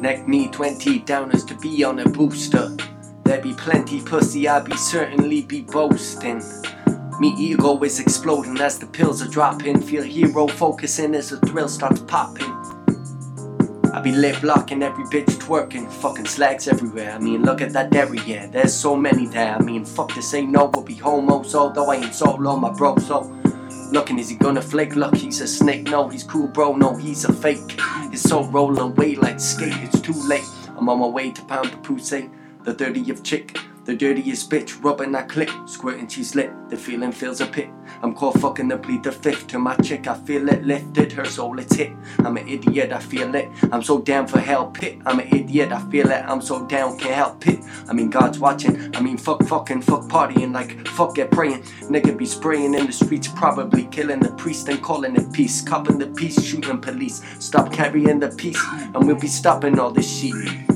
Neck me 20 downers to be on a booster. There be plenty pussy, I be certainly be boasting. Me ego is exploding as the pills are dropping. Feel hero focusing as the thrill starts popping. I be lip blocking every bitch twerking, fucking slags everywhere. I mean, look at that dairy, yeah, there's so many there. I mean, fuck this ain't no, we'll be homos, although I ain't solo, my bro, so. Looking, is he gonna flake? Look, he's a snake. No, he's cool, bro. No, he's a fake. His soul rolling away like skate. It's too late. I'm on my way to pound the pussy. Eh? The dirtiest chick, the dirtiest bitch, rubbing that clip, squirting she's lit. The feeling fills a pit. I'm caught fucking the bleed the fifth to my chick. I feel it lifted, her soul it's hit. I'm an idiot, I feel it. I'm so down for hell pit. I'm an idiot, I feel it. I'm so down, can't help it. I mean, God's watching. I mean, fuck fucking, fuck partying, like fuck get praying. Nigga be spraying in the streets, probably killing the priest and calling it peace. Copping the piece, shooting police. Stop carrying the piece, and we'll be stopping all this shit.